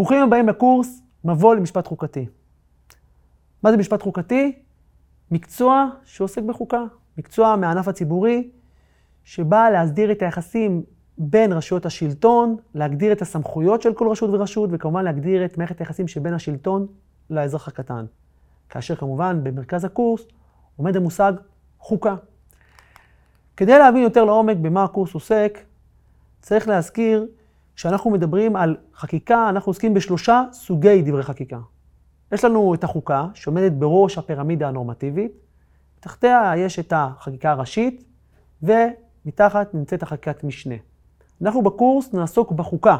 ברוכים הבאים לקורס מבוא למשפט חוקתי. מה זה משפט חוקתי? מקצוע שעוסק בחוקה. מקצוע מהענף הציבורי, שבא להסדיר את היחסים בין רשויות השלטון, להגדיר את הסמכויות של כל רשות ורשות, וכמובן להגדיר את מערכת היחסים שבין השלטון לאזרח הקטן. כאשר כמובן במרכז הקורס עומד המושג חוקה. כדי להבין יותר לעומק במה הקורס עוסק, צריך להזכיר כשאנחנו מדברים על חקיקה, אנחנו עוסקים בשלושה סוגי דברי חקיקה. יש לנו את החוקה, שעומדת בראש הפירמידה הנורמטיבית, תחתיה יש את החקיקה הראשית, ומתחת נמצאת החקיקת משנה. אנחנו בקורס נעסוק בחוקה,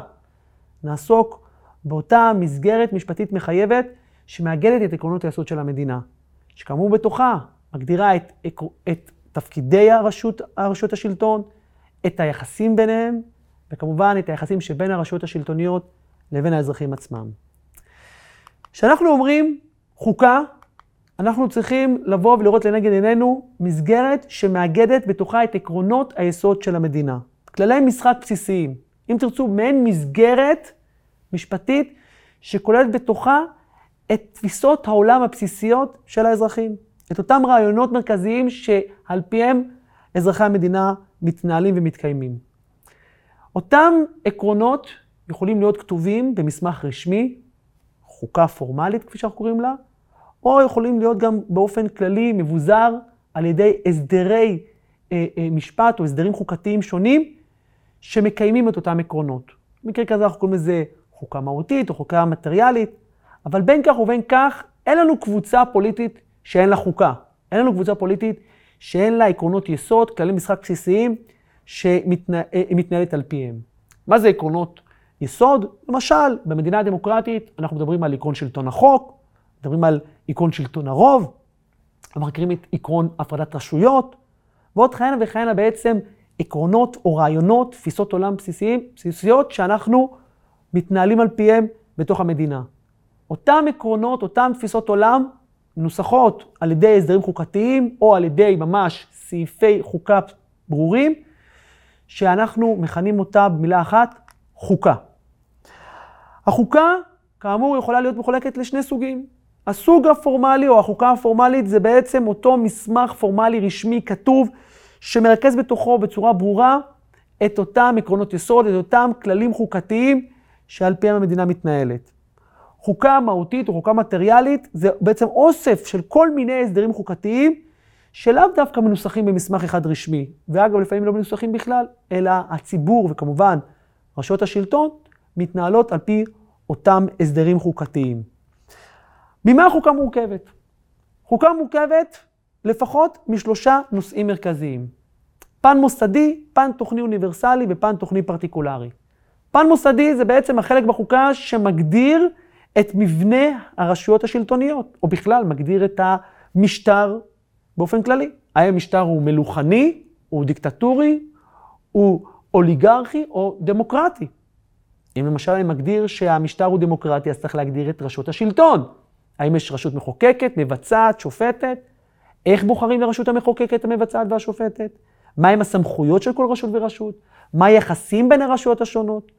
נעסוק באותה מסגרת משפטית מחייבת שמאגדת את עקרונות היסוד של המדינה, שכאמור בתוכה מגדירה את, את תפקידי הרשות, הרשות השלטון, את היחסים ביניהם, וכמובן את היחסים שבין הרשויות השלטוניות לבין האזרחים עצמם. כשאנחנו אומרים חוקה, אנחנו צריכים לבוא ולראות לנגד עינינו מסגרת שמאגדת בתוכה את עקרונות היסוד של המדינה. כללי משחק בסיסיים. אם תרצו, מעין מסגרת משפטית שכוללת בתוכה את תפיסות העולם הבסיסיות של האזרחים. את אותם רעיונות מרכזיים שעל פיהם אזרחי המדינה מתנהלים ומתקיימים. אותם עקרונות יכולים להיות כתובים במסמך רשמי, חוקה פורמלית כפי שאנחנו קוראים לה, או יכולים להיות גם באופן כללי מבוזר על ידי הסדרי אה, אה, משפט או הסדרים חוקתיים שונים שמקיימים את אותם עקרונות. במקרה כזה אנחנו קוראים לזה חוקה מהותית או חוקה מטריאלית, אבל בין כך ובין כך אין לנו קבוצה פוליטית שאין לה חוקה. אין לנו קבוצה פוליטית שאין לה עקרונות יסוד, כללי משחק בסיסיים, שמתנהלת על פיהם. מה זה עקרונות יסוד? למשל, במדינה הדמוקרטית אנחנו מדברים על עקרון שלטון החוק, מדברים על עקרון שלטון הרוב, מכירים את עקרון הפרדת רשויות, ועוד כהנה וכהנה בעצם עקרונות או רעיונות, תפיסות עולם בסיסיים, בסיסיות שאנחנו מתנהלים על פיהם בתוך המדינה. אותם עקרונות, אותם תפיסות עולם, מנוסחות על ידי הסדרים חוקתיים או על ידי ממש סעיפי חוקה ברורים, שאנחנו מכנים אותה במילה אחת, חוקה. החוקה, כאמור, יכולה להיות מחולקת לשני סוגים. הסוג הפורמלי או החוקה הפורמלית זה בעצם אותו מסמך פורמלי רשמי כתוב, שמרכז בתוכו בצורה ברורה את אותם עקרונות יסוד, את אותם כללים חוקתיים שעל פיהם המדינה מתנהלת. חוקה מהותית או חוקה מטריאלית זה בעצם אוסף של כל מיני הסדרים חוקתיים שלאו דווקא מנוסחים במסמך אחד רשמי, ואגב, לפעמים לא מנוסחים בכלל, אלא הציבור וכמובן רשויות השלטון מתנהלות על פי אותם הסדרים חוקתיים. ממה החוקה מורכבת? חוקה מורכבת לפחות משלושה נושאים מרכזיים. פן מוסדי, פן תוכני אוניברסלי ופן תוכני פרטיקולרי. פן מוסדי זה בעצם החלק בחוקה שמגדיר את מבנה הרשויות השלטוניות, או בכלל מגדיר את המשטר באופן כללי. האם המשטר הוא מלוכני, הוא דיקטטורי, הוא אוליגרכי או דמוקרטי. אם למשל אני מגדיר שהמשטר הוא דמוקרטי, אז צריך להגדיר את רשות השלטון. האם יש רשות מחוקקת, מבצעת, שופטת? איך בוחרים לרשות המחוקקת, המבצעת והשופטת? מהם הסמכויות של כל רשות ורשות? מה היחסים בין הרשויות השונות?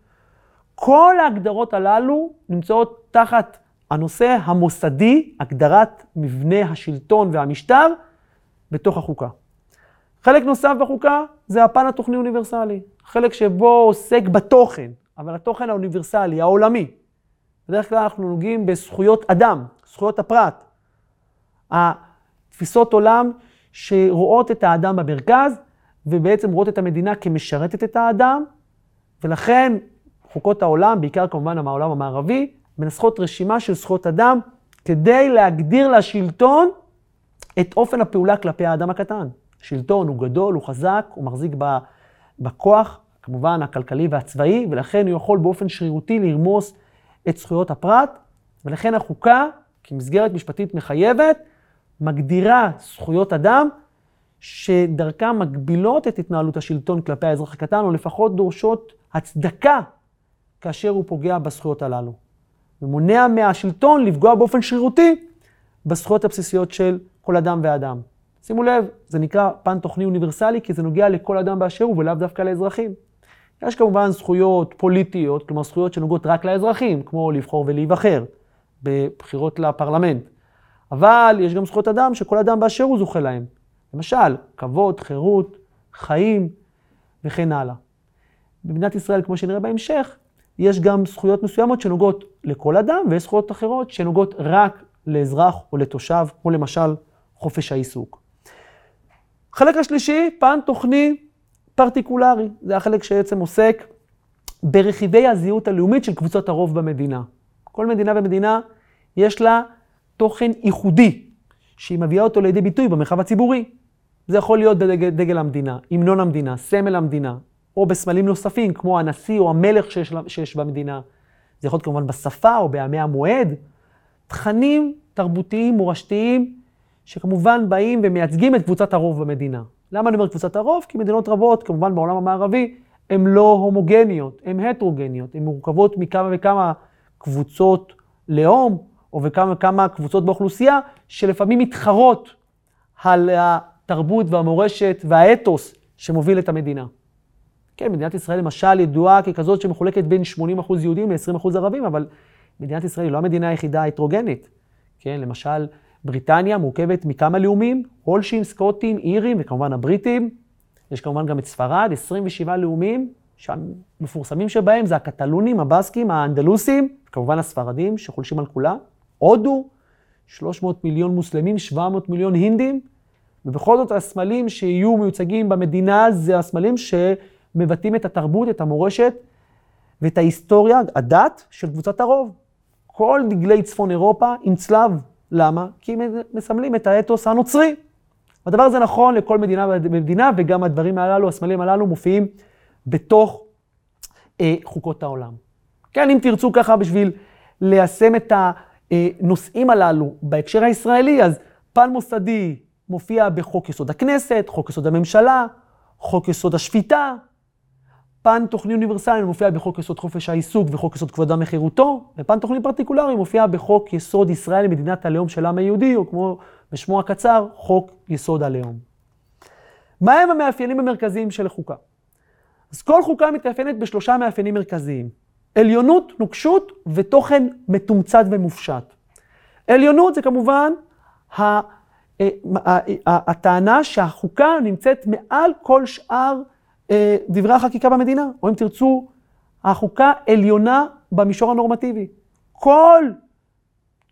כל ההגדרות הללו נמצאות תחת הנושא המוסדי, הגדרת מבנה השלטון והמשטר, בתוך החוקה. חלק נוסף בחוקה זה הפן התוכני אוניברסלי. חלק שבו עוסק בתוכן, אבל התוכן האוניברסלי, העולמי. בדרך כלל אנחנו נוגעים בזכויות אדם, זכויות הפרט. התפיסות עולם שרואות את האדם במרכז, ובעצם רואות את המדינה כמשרתת את האדם, ולכן חוקות העולם, בעיקר כמובן העולם המערבי, מנסחות רשימה של זכויות אדם כדי להגדיר לשלטון את אופן הפעולה כלפי האדם הקטן. שלטון הוא גדול, הוא חזק, הוא מחזיק בכוח, כמובן הכלכלי והצבאי, ולכן הוא יכול באופן שרירותי לרמוס את זכויות הפרט, ולכן החוקה, כמסגרת משפטית מחייבת, מגדירה זכויות אדם שדרכן מגבילות את התנהלות השלטון כלפי האזרח הקטן, או לפחות דורשות הצדקה כאשר הוא פוגע בזכויות הללו. ומונע מהשלטון לפגוע באופן שרירותי בזכויות הבסיסיות של כל אדם ואדם. שימו לב, זה נקרא פן תוכני אוניברסלי, כי זה נוגע לכל אדם באשר הוא ולאו דווקא לאזרחים. יש כמובן זכויות פוליטיות, כלומר זכויות שנוגעות רק לאזרחים, כמו לבחור ולהיבחר בבחירות לפרלמנט. אבל יש גם זכויות אדם שכל אדם באשר הוא זוכה להם. למשל, כבוד, חירות, חיים וכן הלאה. במדינת ישראל, כמו שנראה בהמשך, יש גם זכויות מסוימות שנוגעות לכל אדם, ויש זכויות אחרות שנוגעות רק לאזרח או לתושב, כמו למשל חופש העיסוק. החלק השלישי, פן תוכני פרטיקולרי. זה החלק שבעצם עוסק ברכיבי הזהות הלאומית של קבוצות הרוב במדינה. כל מדינה ומדינה יש לה תוכן ייחודי, שהיא מביאה אותו לידי ביטוי במרחב הציבורי. זה יכול להיות בדגל דגל המדינה, המנון המדינה, סמל המדינה, או בסמלים נוספים, כמו הנשיא או המלך שיש, שיש במדינה. זה יכול להיות כמובן בשפה או בימי המועד. תכנים תרבותיים, מורשתיים, שכמובן באים ומייצגים את קבוצת הרוב במדינה. למה אני אומר קבוצת הרוב? כי מדינות רבות, כמובן בעולם המערבי, הן לא הומוגניות, הן הטרוגניות, הן מורכבות מכמה וכמה קבוצות לאום, או וכמה וכמה קבוצות באוכלוסייה, שלפעמים מתחרות על התרבות והמורשת והאתוס שמוביל את המדינה. כן, מדינת ישראל למשל ידועה ככזאת שמחולקת בין 80% יהודים ל-20% ערבים, אבל מדינת ישראל היא לא המדינה היחידה ההטרוגנית. כן, למשל, בריטניה מורכבת מכמה לאומים, הולשים, סקוטים, אירים וכמובן הבריטים. יש כמובן גם את ספרד, 27 לאומים, שהמפורסמים שבהם זה הקטלונים, הבסקים, האנדלוסים, כמובן הספרדים שחולשים על כולה. הודו, 300 מיליון מוסלמים, 700 מיליון הינדים, ובכל זאת הסמלים שיהיו מיוצגים במדינה זה הסמלים שמבטאים את התרבות, את המורשת ואת ההיסטוריה, הדת של קבוצת הרוב. כל דגלי צפון אירופה עם צלב. למה? כי הם מסמלים את האתוס הנוצרי. הדבר הזה נכון לכל מדינה ומדינה, וגם הדברים הללו, הסמלים הללו, מופיעים בתוך אה, חוקות העולם. כן, אם תרצו ככה בשביל ליישם את הנושאים הללו בהקשר הישראלי, אז פן מוסדי מופיע בחוק יסוד הכנסת, חוק יסוד הממשלה, חוק יסוד השפיטה, פן תוכני אוניברסלי מופיע בחוק יסוד חופש העיסוק וחוק יסוד כבוד אדם וחירותו, ופן תוכני פרטיקולרי מופיע בחוק יסוד ישראל מדינת הלאום של העם היהודי, או כמו בשמו הקצר, חוק יסוד הלאום. מהם המאפיינים המרכזיים של החוקה? אז כל חוקה מתאפיינת בשלושה מאפיינים מרכזיים. עליונות, נוקשות ותוכן מתומצת ומופשט. עליונות זה כמובן אה, הטענה שהחוקה נמצאת מעל כל שאר אה, דברי החקיקה במדינה, או אם תרצו, החוקה עליונה במישור הנורמטיבי. כל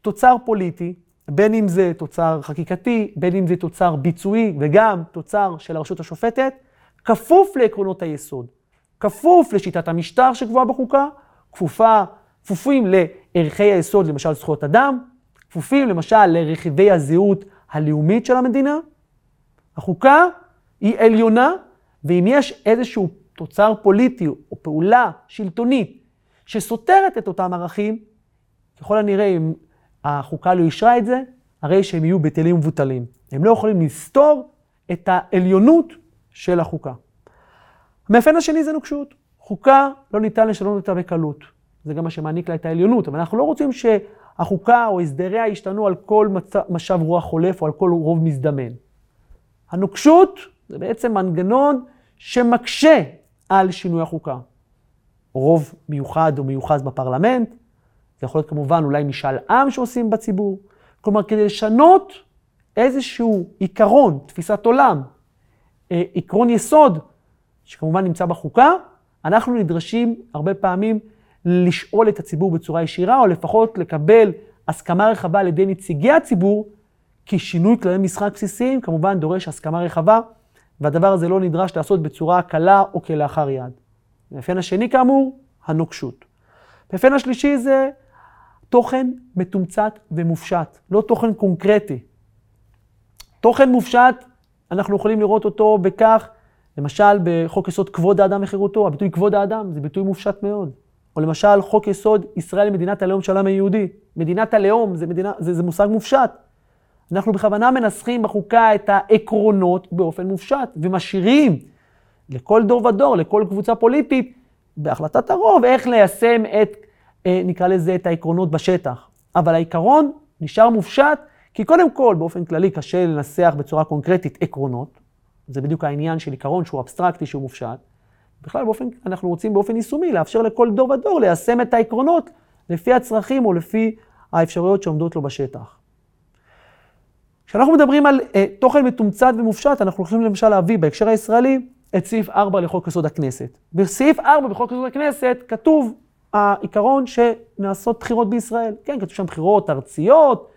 תוצר פוליטי, בין אם זה תוצר חקיקתי, בין אם זה תוצר ביצועי וגם תוצר של הרשות השופטת, כפוף לעקרונות היסוד, כפוף לשיטת המשטר שקבועה בחוקה, כפופה, כפופים לערכי היסוד, למשל זכויות אדם, כפופים למשל לרכיבי הזהות הלאומית של המדינה. החוקה היא עליונה ואם יש איזשהו תוצר פוליטי או פעולה שלטונית שסותרת את אותם ערכים, ככל הנראה אם החוקה לא אישרה את זה, הרי שהם יהיו בטלים ומבוטלים. הם לא יכולים לסתור את העליונות של החוקה. המאפיין השני זה נוקשות. חוקה לא ניתן לשנות אותה בקלות. זה גם מה שמעניק לה את העליונות, אבל אנחנו לא רוצים שהחוקה או הסדריה ישתנו על כל משב רוח חולף או על כל רוב מזדמן. הנוקשות זה בעצם מנגנון שמקשה על שינוי החוקה. רוב מיוחד או מיוחס בפרלמנט, זה יכול להיות כמובן אולי משאל עם שעושים בציבור. כלומר, כדי לשנות איזשהו עיקרון, תפיסת עולם, אה, עקרון יסוד, שכמובן נמצא בחוקה, אנחנו נדרשים הרבה פעמים לשאול את הציבור בצורה ישירה, או לפחות לקבל הסכמה רחבה על ידי נציגי הציבור, כי שינוי כללי משחק בסיסיים כמובן דורש הסכמה רחבה והדבר הזה לא נדרש לעשות בצורה קלה או כלאחר יד. המאפיין השני כאמור, הנוקשות. המאפיין השלישי זה תוכן מתומצת ומופשט, לא תוכן קונקרטי. תוכן מופשט, אנחנו יכולים לראות אותו בכך, למשל בחוק יסוד כבוד האדם וחירותו, הביטוי כבוד האדם זה ביטוי מופשט מאוד. או למשל חוק יסוד ישראל מדינת הלאום של העם היהודי. מדינת הלאום זה, מדינה, זה, זה מושג מופשט. אנחנו בכוונה מנסחים בחוקה את העקרונות באופן מופשט, ומשאירים לכל דור ודור, לכל קבוצה פוליטית, בהחלטת הרוב, איך ליישם את, אה, נקרא לזה, את העקרונות בשטח. אבל העיקרון נשאר מופשט, כי קודם כל, באופן כללי, קשה לנסח בצורה קונקרטית עקרונות. זה בדיוק העניין של עיקרון שהוא אבסטרקטי, שהוא מופשט. בכלל באופן, אנחנו רוצים באופן יישומי לאפשר לכל דור ודור ליישם את העקרונות לפי הצרכים או לפי האפשרויות שעומדות לו בשטח. כשאנחנו מדברים על אה, תוכן מתומצת ומופשט, אנחנו יכולים למשל להביא בהקשר הישראלי את סעיף 4 לחוק יסוד הכנסת. בסעיף 4 בחוק יסוד הכנסת כתוב העיקרון שנעשות בחירות בישראל. כן, כתוב שם בחירות ארציות,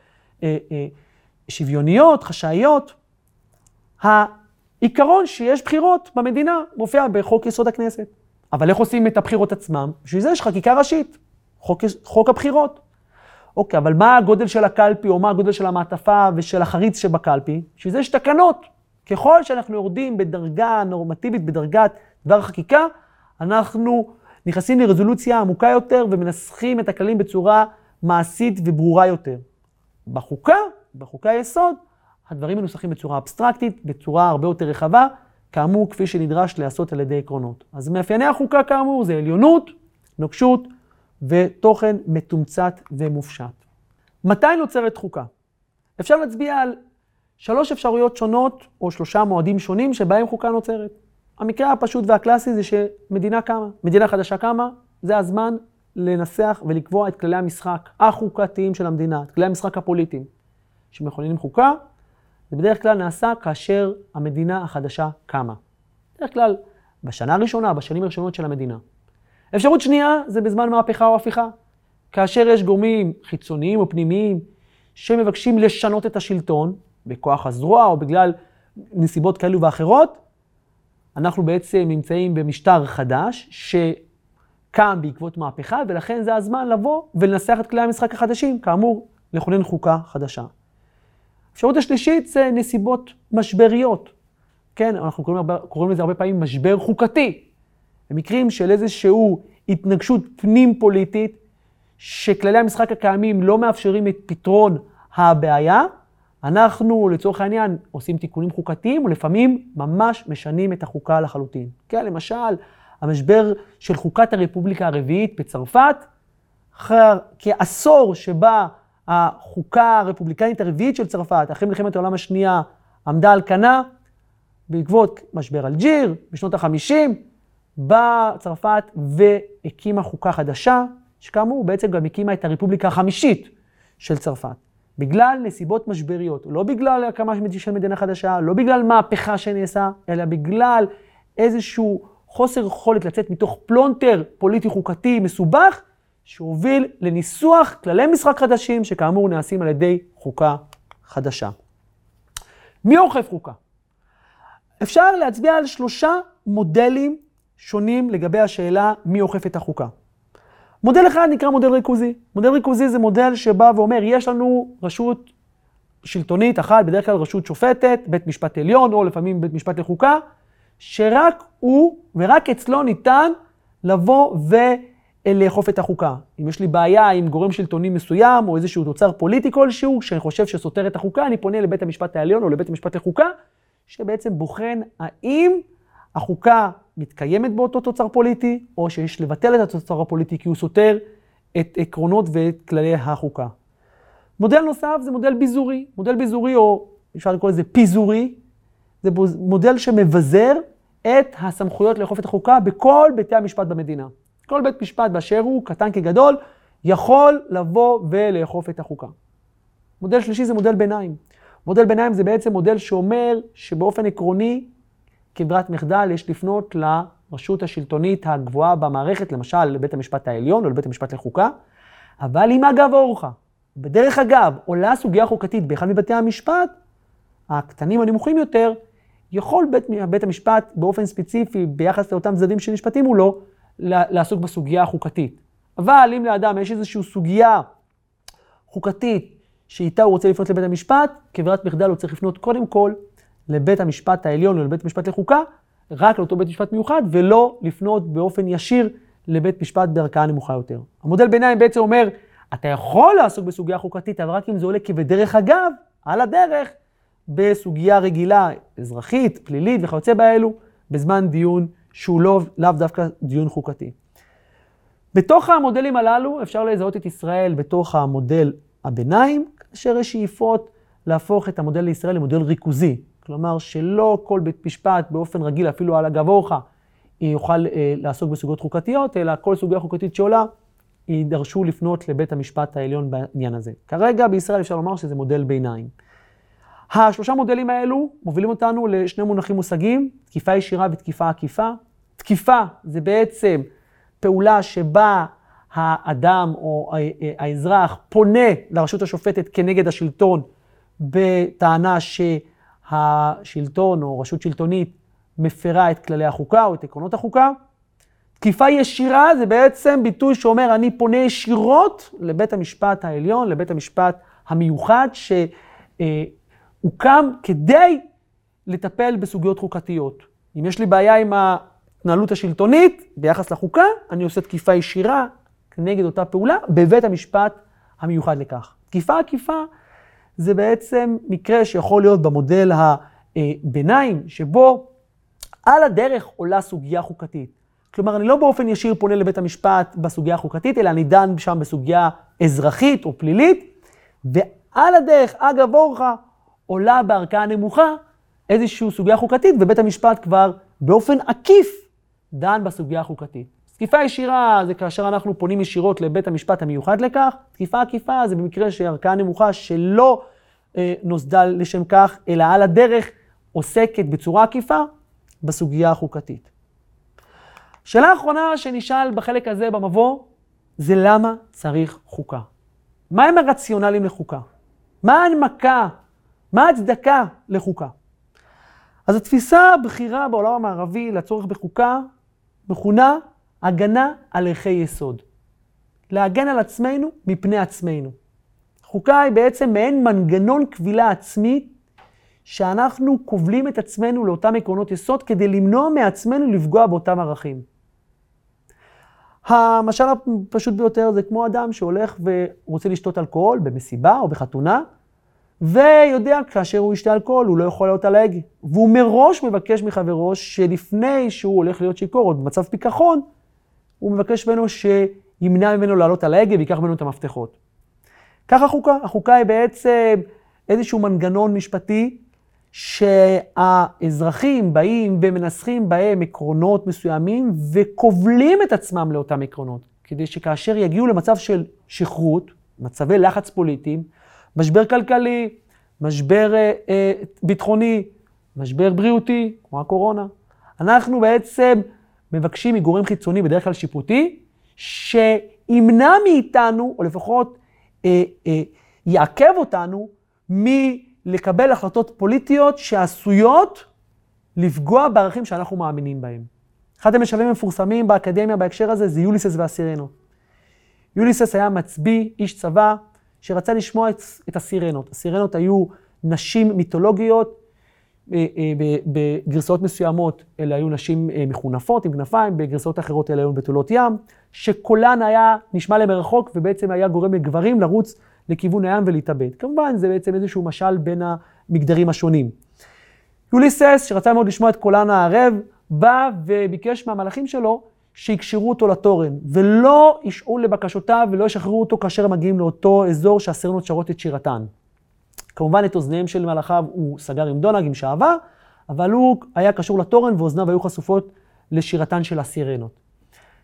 אה, אה, שוויוניות, חשאיות. העיקרון שיש בחירות במדינה מופיע בחוק יסוד הכנסת. אבל איך עושים את הבחירות עצמם? בשביל זה יש חקיקה ראשית, חוק, חוק הבחירות. אוקיי, אבל מה הגודל של הקלפי, או מה הגודל של המעטפה ושל החריץ שבקלפי? בשביל זה יש תקנות. ככל שאנחנו יורדים בדרגה נורמטיבית, בדרגת דבר החקיקה, אנחנו נכנסים לרזולוציה עמוקה יותר ומנסחים את הכללים בצורה מעשית וברורה יותר. בחוקה, בחוקי היסוד, הדברים מנוסחים בצורה אבסטרקטית, בצורה הרבה יותר רחבה, כאמור, כפי שנדרש להיעשות על ידי עקרונות. אז מאפייני החוקה כאמור זה עליונות, נוקשות ותוכן מתומצת ומופשט. מתי נוצרת חוקה? אפשר להצביע על שלוש אפשרויות שונות, או שלושה מועדים שונים שבהם חוקה נוצרת. המקרה הפשוט והקלאסי זה שמדינה קמה. מדינה חדשה קמה, זה הזמן לנסח ולקבוע את כללי המשחק החוקתיים של המדינה, את כללי המשחק הפוליטיים. שמכוננים חוקה, זה בדרך כלל נעשה כאשר המדינה החדשה קמה. בדרך כלל בשנה הראשונה, בשנים הראשונות של המדינה. אפשרות שנייה זה בזמן מהפכה או הפיכה. כאשר יש גורמים חיצוניים או פנימיים שמבקשים לשנות את השלטון, בכוח הזרוע או בגלל נסיבות כאלו ואחרות, אנחנו בעצם נמצאים במשטר חדש שקם בעקבות מהפכה, ולכן זה הזמן לבוא ולנסח את כלי המשחק החדשים, כאמור, לכונן חוקה חדשה. האפשרות השלישית זה נסיבות משבריות. כן, אנחנו קוראים, קוראים לזה הרבה פעמים משבר חוקתי. במקרים של איזשהו התנגשות פנים פוליטית, שכללי המשחק הקיימים לא מאפשרים את פתרון הבעיה, אנחנו לצורך העניין עושים תיקונים חוקתיים, ולפעמים ממש משנים את החוקה לחלוטין. כן, למשל, המשבר של חוקת הרפובליקה הרביעית בצרפת, אחרי כעשור שבה החוקה הרפובליקנית הרביעית של צרפת, אחרי מלחמת העולם השנייה, עמדה על כנה, בעקבות משבר אלג'יר בשנות ה-50, באה צרפת והקימה חוקה חדשה, שכאמור בעצם גם הקימה את הרפובליקה החמישית של צרפת. בגלל נסיבות משבריות, לא בגלל הקמה של מדינה חדשה, לא בגלל מהפכה שנעשה, אלא בגלל איזשהו חוסר יכולת לצאת מתוך פלונטר פוליטי חוקתי מסובך, שהוביל לניסוח כללי משחק חדשים, שכאמור נעשים על ידי חוקה חדשה. מי אוכף חוקה? אפשר להצביע על שלושה מודלים שונים לגבי השאלה מי אוכף את החוקה. מודל אחד נקרא מודל ריכוזי. מודל ריכוזי זה מודל שבא ואומר, יש לנו רשות שלטונית אחת, בדרך כלל רשות שופטת, בית משפט עליון, או לפעמים בית משפט לחוקה, שרק הוא ורק אצלו ניתן לבוא ולאכוף את החוקה. אם יש לי בעיה עם גורם שלטוני מסוים, או איזשהו תוצר פוליטי כלשהו, שאני חושב שסותר את החוקה, אני פונה לבית המשפט העליון או לבית המשפט לחוקה, שבעצם בוחן האם החוקה מתקיימת באותו תוצר פוליטי, או שיש לבטל את התוצר הפוליטי כי הוא סותר את עקרונות ואת כללי החוקה. מודל נוסף זה מודל ביזורי. מודל ביזורי, או אפשר לקרוא לזה פיזורי, זה מודל שמבזר את הסמכויות לאכוף את החוקה בכל בתי המשפט במדינה. כל בית משפט באשר הוא, קטן כגדול, יכול לבוא ולאכוף את החוקה. מודל שלישי זה מודל ביניים. מודל ביניים זה בעצם מודל שאומר שבאופן עקרוני כברירת מחדל יש לפנות לרשות השלטונית הגבוהה במערכת, למשל לבית המשפט העליון או לבית המשפט לחוקה, אבל אם אגב אורחה, בדרך אגב, עולה סוגיה חוקתית באחד מבתי המשפט, הקטנים הנמוכים יותר, יכול בית, בית המשפט באופן ספציפי, ביחס לאותם צדדים שנשפטים מולו, לעסוק בסוגיה החוקתית. אבל אם לאדם יש איזושהי סוגיה חוקתית שאיתה הוא רוצה לפנות לבית המשפט, כברירת מחדל הוא צריך לפנות קודם כל לבית המשפט העליון או לבית המשפט לחוקה, רק לאותו בית משפט מיוחד, ולא לפנות באופן ישיר לבית משפט בערכאה נמוכה יותר. המודל ביניים בעצם אומר, אתה יכול לעסוק בסוגיה חוקתית, אבל רק אם זה עולה כבדרך אגב, על הדרך, בסוגיה רגילה, אזרחית, פלילית וכיוצא באלו, בזמן דיון שהוא לא, לאו דווקא דיון חוקתי. בתוך המודלים הללו אפשר לזהות את ישראל בתוך המודל הביניים, כאשר יש שאיפות להפוך את המודל לישראל למודל ריכוזי. כלומר, שלא כל בית משפט באופן רגיל, אפילו על אגב אורחה, יוכל אה, לעסוק בסוגיות חוקתיות, אלא כל סוגיה חוקתית שעולה, יידרשו לפנות לבית המשפט העליון בעניין הזה. כרגע בישראל אפשר לומר שזה מודל ביניים. השלושה מודלים האלו מובילים אותנו לשני מונחים מושגים, תקיפה ישירה ותקיפה עקיפה. תקיפה זה בעצם פעולה שבה האדם או האזרח פונה לרשות השופטת כנגד השלטון בטענה שהשלטון או רשות שלטונית מפרה את כללי החוקה או את עקרונות החוקה. תקיפה ישירה זה בעצם ביטוי שאומר אני פונה ישירות לבית המשפט העליון, לבית המשפט המיוחד שהוקם כדי לטפל בסוגיות חוקתיות. אם יש לי בעיה עם ההתנהלות השלטונית ביחס לחוקה, אני עושה תקיפה ישירה כנגד אותה פעולה בבית המשפט המיוחד לכך. תקיפה עקיפה זה בעצם מקרה שיכול להיות במודל הביניים, שבו על הדרך עולה סוגיה חוקתית. כלומר, אני לא באופן ישיר פונה לבית המשפט בסוגיה החוקתית, אלא אני דן שם בסוגיה אזרחית או פלילית, ועל הדרך, אגב אורחה, עולה בערכאה נמוכה איזושהי סוגיה חוקתית, ובית המשפט כבר באופן עקיף דן בסוגיה החוקתית. תקיפה ישירה זה כאשר אנחנו פונים ישירות לבית המשפט המיוחד לכך, תקיפה עקיפה זה במקרה שערכאה נמוכה שלא אה, נוסדה לשם כך, אלא על הדרך עוסקת בצורה עקיפה בסוגיה החוקתית. שאלה האחרונה שנשאל בחלק הזה במבוא, זה למה צריך חוקה? מהם הרציונלים לחוקה? מה ההנמקה? מה ההצדקה לחוקה? אז התפיסה הבכירה בעולם המערבי לצורך בחוקה מכונה הגנה על ערכי יסוד. להגן על עצמנו מפני עצמנו. חוקה היא בעצם מעין מנגנון כבילה עצמית שאנחנו כובלים את עצמנו לאותם עקרונות יסוד כדי למנוע מעצמנו לפגוע באותם ערכים. המשל הפשוט ביותר זה כמו אדם שהולך ורוצה לשתות אלכוהול במסיבה או בחתונה, ויודע כאשר הוא ישתה אלכוהול הוא לא יכול לעלות על ההגה. והוא מראש מבקש מחברו שלפני שהוא הולך להיות שיכור, או במצב פיכחון, הוא מבקש ממנו שימנע ממנו לעלות על ההגה ויקח ממנו את המפתחות. ככה החוקה. החוקה היא בעצם איזשהו מנגנון משפטי שהאזרחים באים ומנסחים בהם עקרונות מסוימים וכובלים את עצמם לאותם עקרונות, כדי שכאשר יגיעו למצב של שכרות, מצבי לחץ פוליטיים, משבר כלכלי, משבר אה, אה, ביטחוני, משבר בריאותי, כמו הקורונה, אנחנו בעצם מבקשים מגורם חיצוני, בדרך כלל שיפוטי, שימנע מאיתנו, או לפחות אה, אה, יעכב אותנו, מלקבל החלטות פוליטיות שעשויות לפגוע בערכים שאנחנו מאמינים בהם. אחד המשלבים המפורסמים באקדמיה בהקשר הזה זה יוליסס והסירנות. יוליסס היה מצביא, איש צבא, שרצה לשמוע את, את הסירנות. הסירנות היו נשים מיתולוגיות בגרסאות מסוימות אלה היו נשים אה, מחונפות עם כנפיים, בגרסאות אחרות אלה היו בתולות ים, שקולן היה נשמע למרחוק ובעצם היה גורם לגברים לרוץ לכיוון הים ולהתאבד. כמובן, זה בעצם איזשהו משל בין המגדרים השונים. יוליסס, שרצה מאוד לשמוע את קולן הערב, בא וביקש מהמלאכים שלו שיקשרו אותו לתורן, ולא ישעו לבקשותיו ולא ישחררו אותו כאשר הם מגיעים לאותו אזור שהסרנות שרות את שירתן. כמובן את אוזניהם של מלאכיו הוא סגר עם דונג, עם שעווה, אבל הוא היה קשור לתורן ואוזניו היו חשופות לשירתן של הסירנות.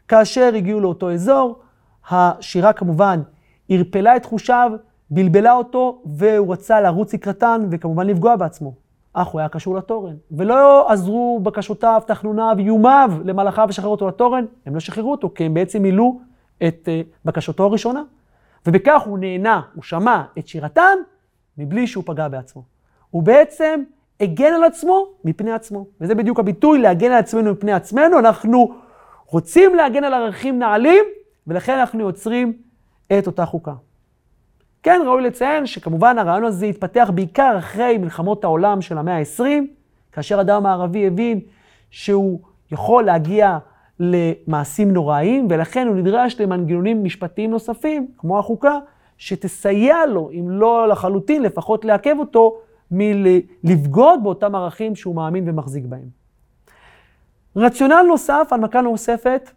כאשר הגיעו לאותו אזור, השירה כמובן ערפלה את חושיו, בלבלה אותו, והוא רצה לרוץ לקראתן וכמובן לפגוע בעצמו. אך הוא היה קשור לתורן. ולא עזרו בקשותיו, תחנוניו, איומיו למלאכיו לשחרר אותו לתורן, הם לא שחררו אותו, כי הם בעצם מילאו את uh, בקשתו הראשונה. ובכך הוא נהנה, הוא שמע את שירתן, מבלי שהוא פגע בעצמו. הוא בעצם הגן על עצמו מפני עצמו. וזה בדיוק הביטוי, להגן על עצמנו מפני עצמנו. אנחנו רוצים להגן על ערכים נעלים, ולכן אנחנו יוצרים את אותה חוקה. כן, ראוי לציין שכמובן הרעיון הזה התפתח בעיקר אחרי מלחמות העולם של המאה ה-20, כאשר אדם הערבי הבין שהוא יכול להגיע למעשים נוראיים, ולכן הוא נדרש למנגנונים משפטיים נוספים, כמו החוקה, שתסייע לו, אם לא לחלוטין, לפחות לעכב אותו מלבגוד באותם ערכים שהוא מאמין ומחזיק בהם. רציונל נוסף, הנמקה נוספת,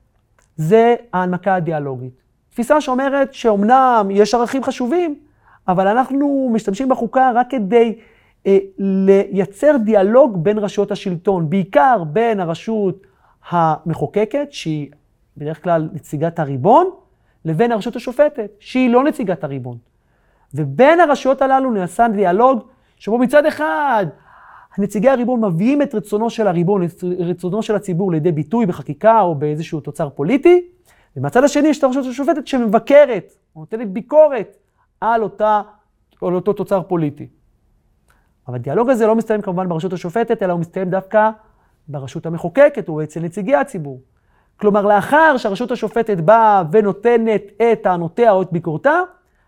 זה ההנמקה הדיאלוגית. תפיסה שאומרת שאומנם יש ערכים חשובים, אבל אנחנו משתמשים בחוקה רק כדי אה, לייצר דיאלוג בין רשויות השלטון, בעיקר בין הרשות המחוקקת, שהיא בדרך כלל נציגת הריבון, לבין הרשות השופטת, שהיא לא נציגת הריבון. ובין הרשויות הללו נעשה דיאלוג שבו מצד אחד נציגי הריבון מביאים את רצונו של הריבון, את רצונו של הציבור לידי ביטוי בחקיקה או באיזשהו תוצר פוליטי, ומהצד השני יש את הרשות השופטת שמבקרת, נותנת ביקורת על, אותה, על אותו תוצר פוליטי. אבל הדיאלוג הזה לא מסתיים כמובן ברשות השופטת, אלא הוא מסתיים דווקא ברשות המחוקקת או אצל נציגי הציבור. כלומר, לאחר שהרשות השופטת באה ונותנת את טענותיה או את ביקורתה,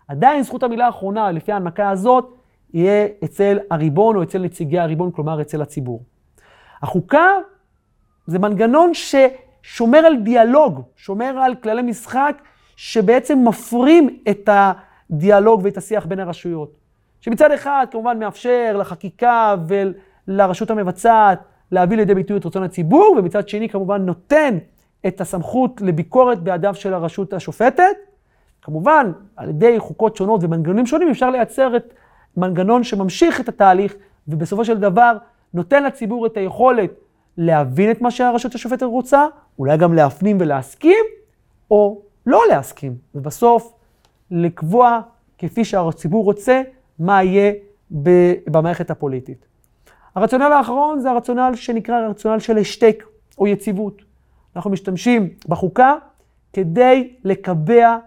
עדיין זכות המילה האחרונה, לפי ההנמקה הזאת, יהיה אצל הריבון או אצל נציגי הריבון, כלומר אצל הציבור. החוקה זה מנגנון ששומר על דיאלוג, שומר על כללי משחק שבעצם מפרים את הדיאלוג ואת השיח בין הרשויות. שמצד אחד כמובן מאפשר לחקיקה ולרשות המבצעת להביא לידי ביטוי את רצון הציבור, ומצד שני כמובן נותן את הסמכות לביקורת בידיו של הרשות השופטת. כמובן, על ידי חוקות שונות ומנגנונים שונים אפשר לייצר את מנגנון שממשיך את התהליך, ובסופו של דבר נותן לציבור את היכולת להבין את מה שהרשות השופטת רוצה, אולי גם להפנים ולהסכים, או לא להסכים, ובסוף לקבוע, כפי שהציבור רוצה, מה יהיה במערכת הפוליטית. הרציונל האחרון זה הרציונל שנקרא הרציונל של השתק או יציבות. אנחנו משתמשים בחוקה כדי לקבע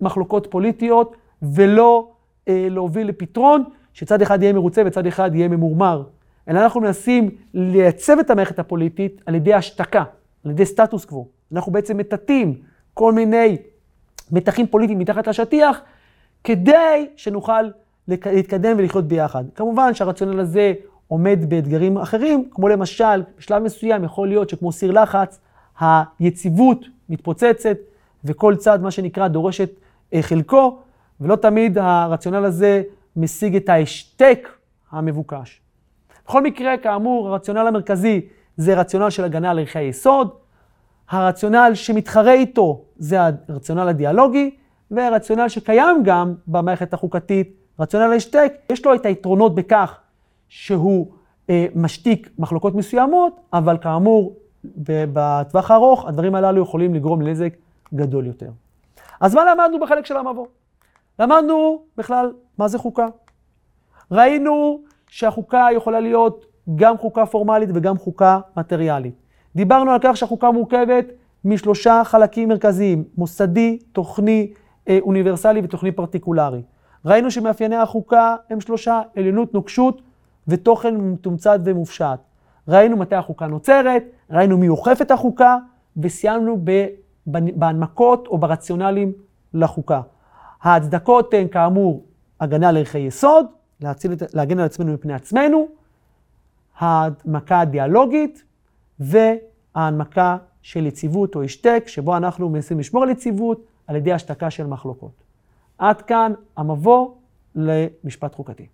מחלוקות פוליטיות ולא אה, להוביל לפתרון שצד אחד יהיה מרוצה וצד אחד יהיה ממורמר. אלא אנחנו מנסים לייצב את המערכת הפוליטית על ידי השתקה, על ידי סטטוס קוו. אנחנו בעצם מטאטאים כל מיני מתחים פוליטיים מתחת לשטיח, כדי שנוכל להתקדם ולחיות ביחד. כמובן שהרציונל הזה עומד באתגרים אחרים, כמו למשל, בשלב מסוים יכול להיות שכמו סיר לחץ, היציבות מתפוצצת, וכל צד, מה שנקרא, דורש את אה, חלקו, ולא תמיד הרציונל הזה משיג את ההשתק המבוקש. בכל מקרה, כאמור, הרציונל המרכזי זה רציונל של הגנה על ערכי היסוד, הרציונל שמתחרה איתו זה הרציונל הדיאלוגי, והרציונל שקיים גם במערכת החוקתית, רציונל ההשתק, יש לו את היתרונות בכך שהוא אה, משתיק מחלוקות מסוימות, אבל כאמור, בטווח הארוך הדברים הללו יכולים לגרום לנזק גדול יותר. אז מה למדנו בחלק של המבוא? למדנו בכלל מה זה חוקה. ראינו שהחוקה יכולה להיות גם חוקה פורמלית וגם חוקה מטריאלית. דיברנו על כך שהחוקה מורכבת משלושה חלקים מרכזיים, מוסדי, תוכני, אה, אוניברסלי ותוכני פרטיקולרי. ראינו שמאפייני החוקה הם שלושה, עליונות, נוקשות ותוכן מתומצת ומופשט. ראינו מתי החוקה נוצרת, ראינו מי אוכף את החוקה, וסיימנו בהנמקות או ברציונלים לחוקה. ההצדקות הן כאמור הגנה על ערכי יסוד, להציל, להגן על עצמנו מפני עצמנו, ההנמקה הדיאלוגית וההנמקה של יציבות או השתק, שבו אנחנו מנסים לשמור על יציבות על ידי השתקה של מחלוקות. עד כאן המבוא למשפט חוקתי.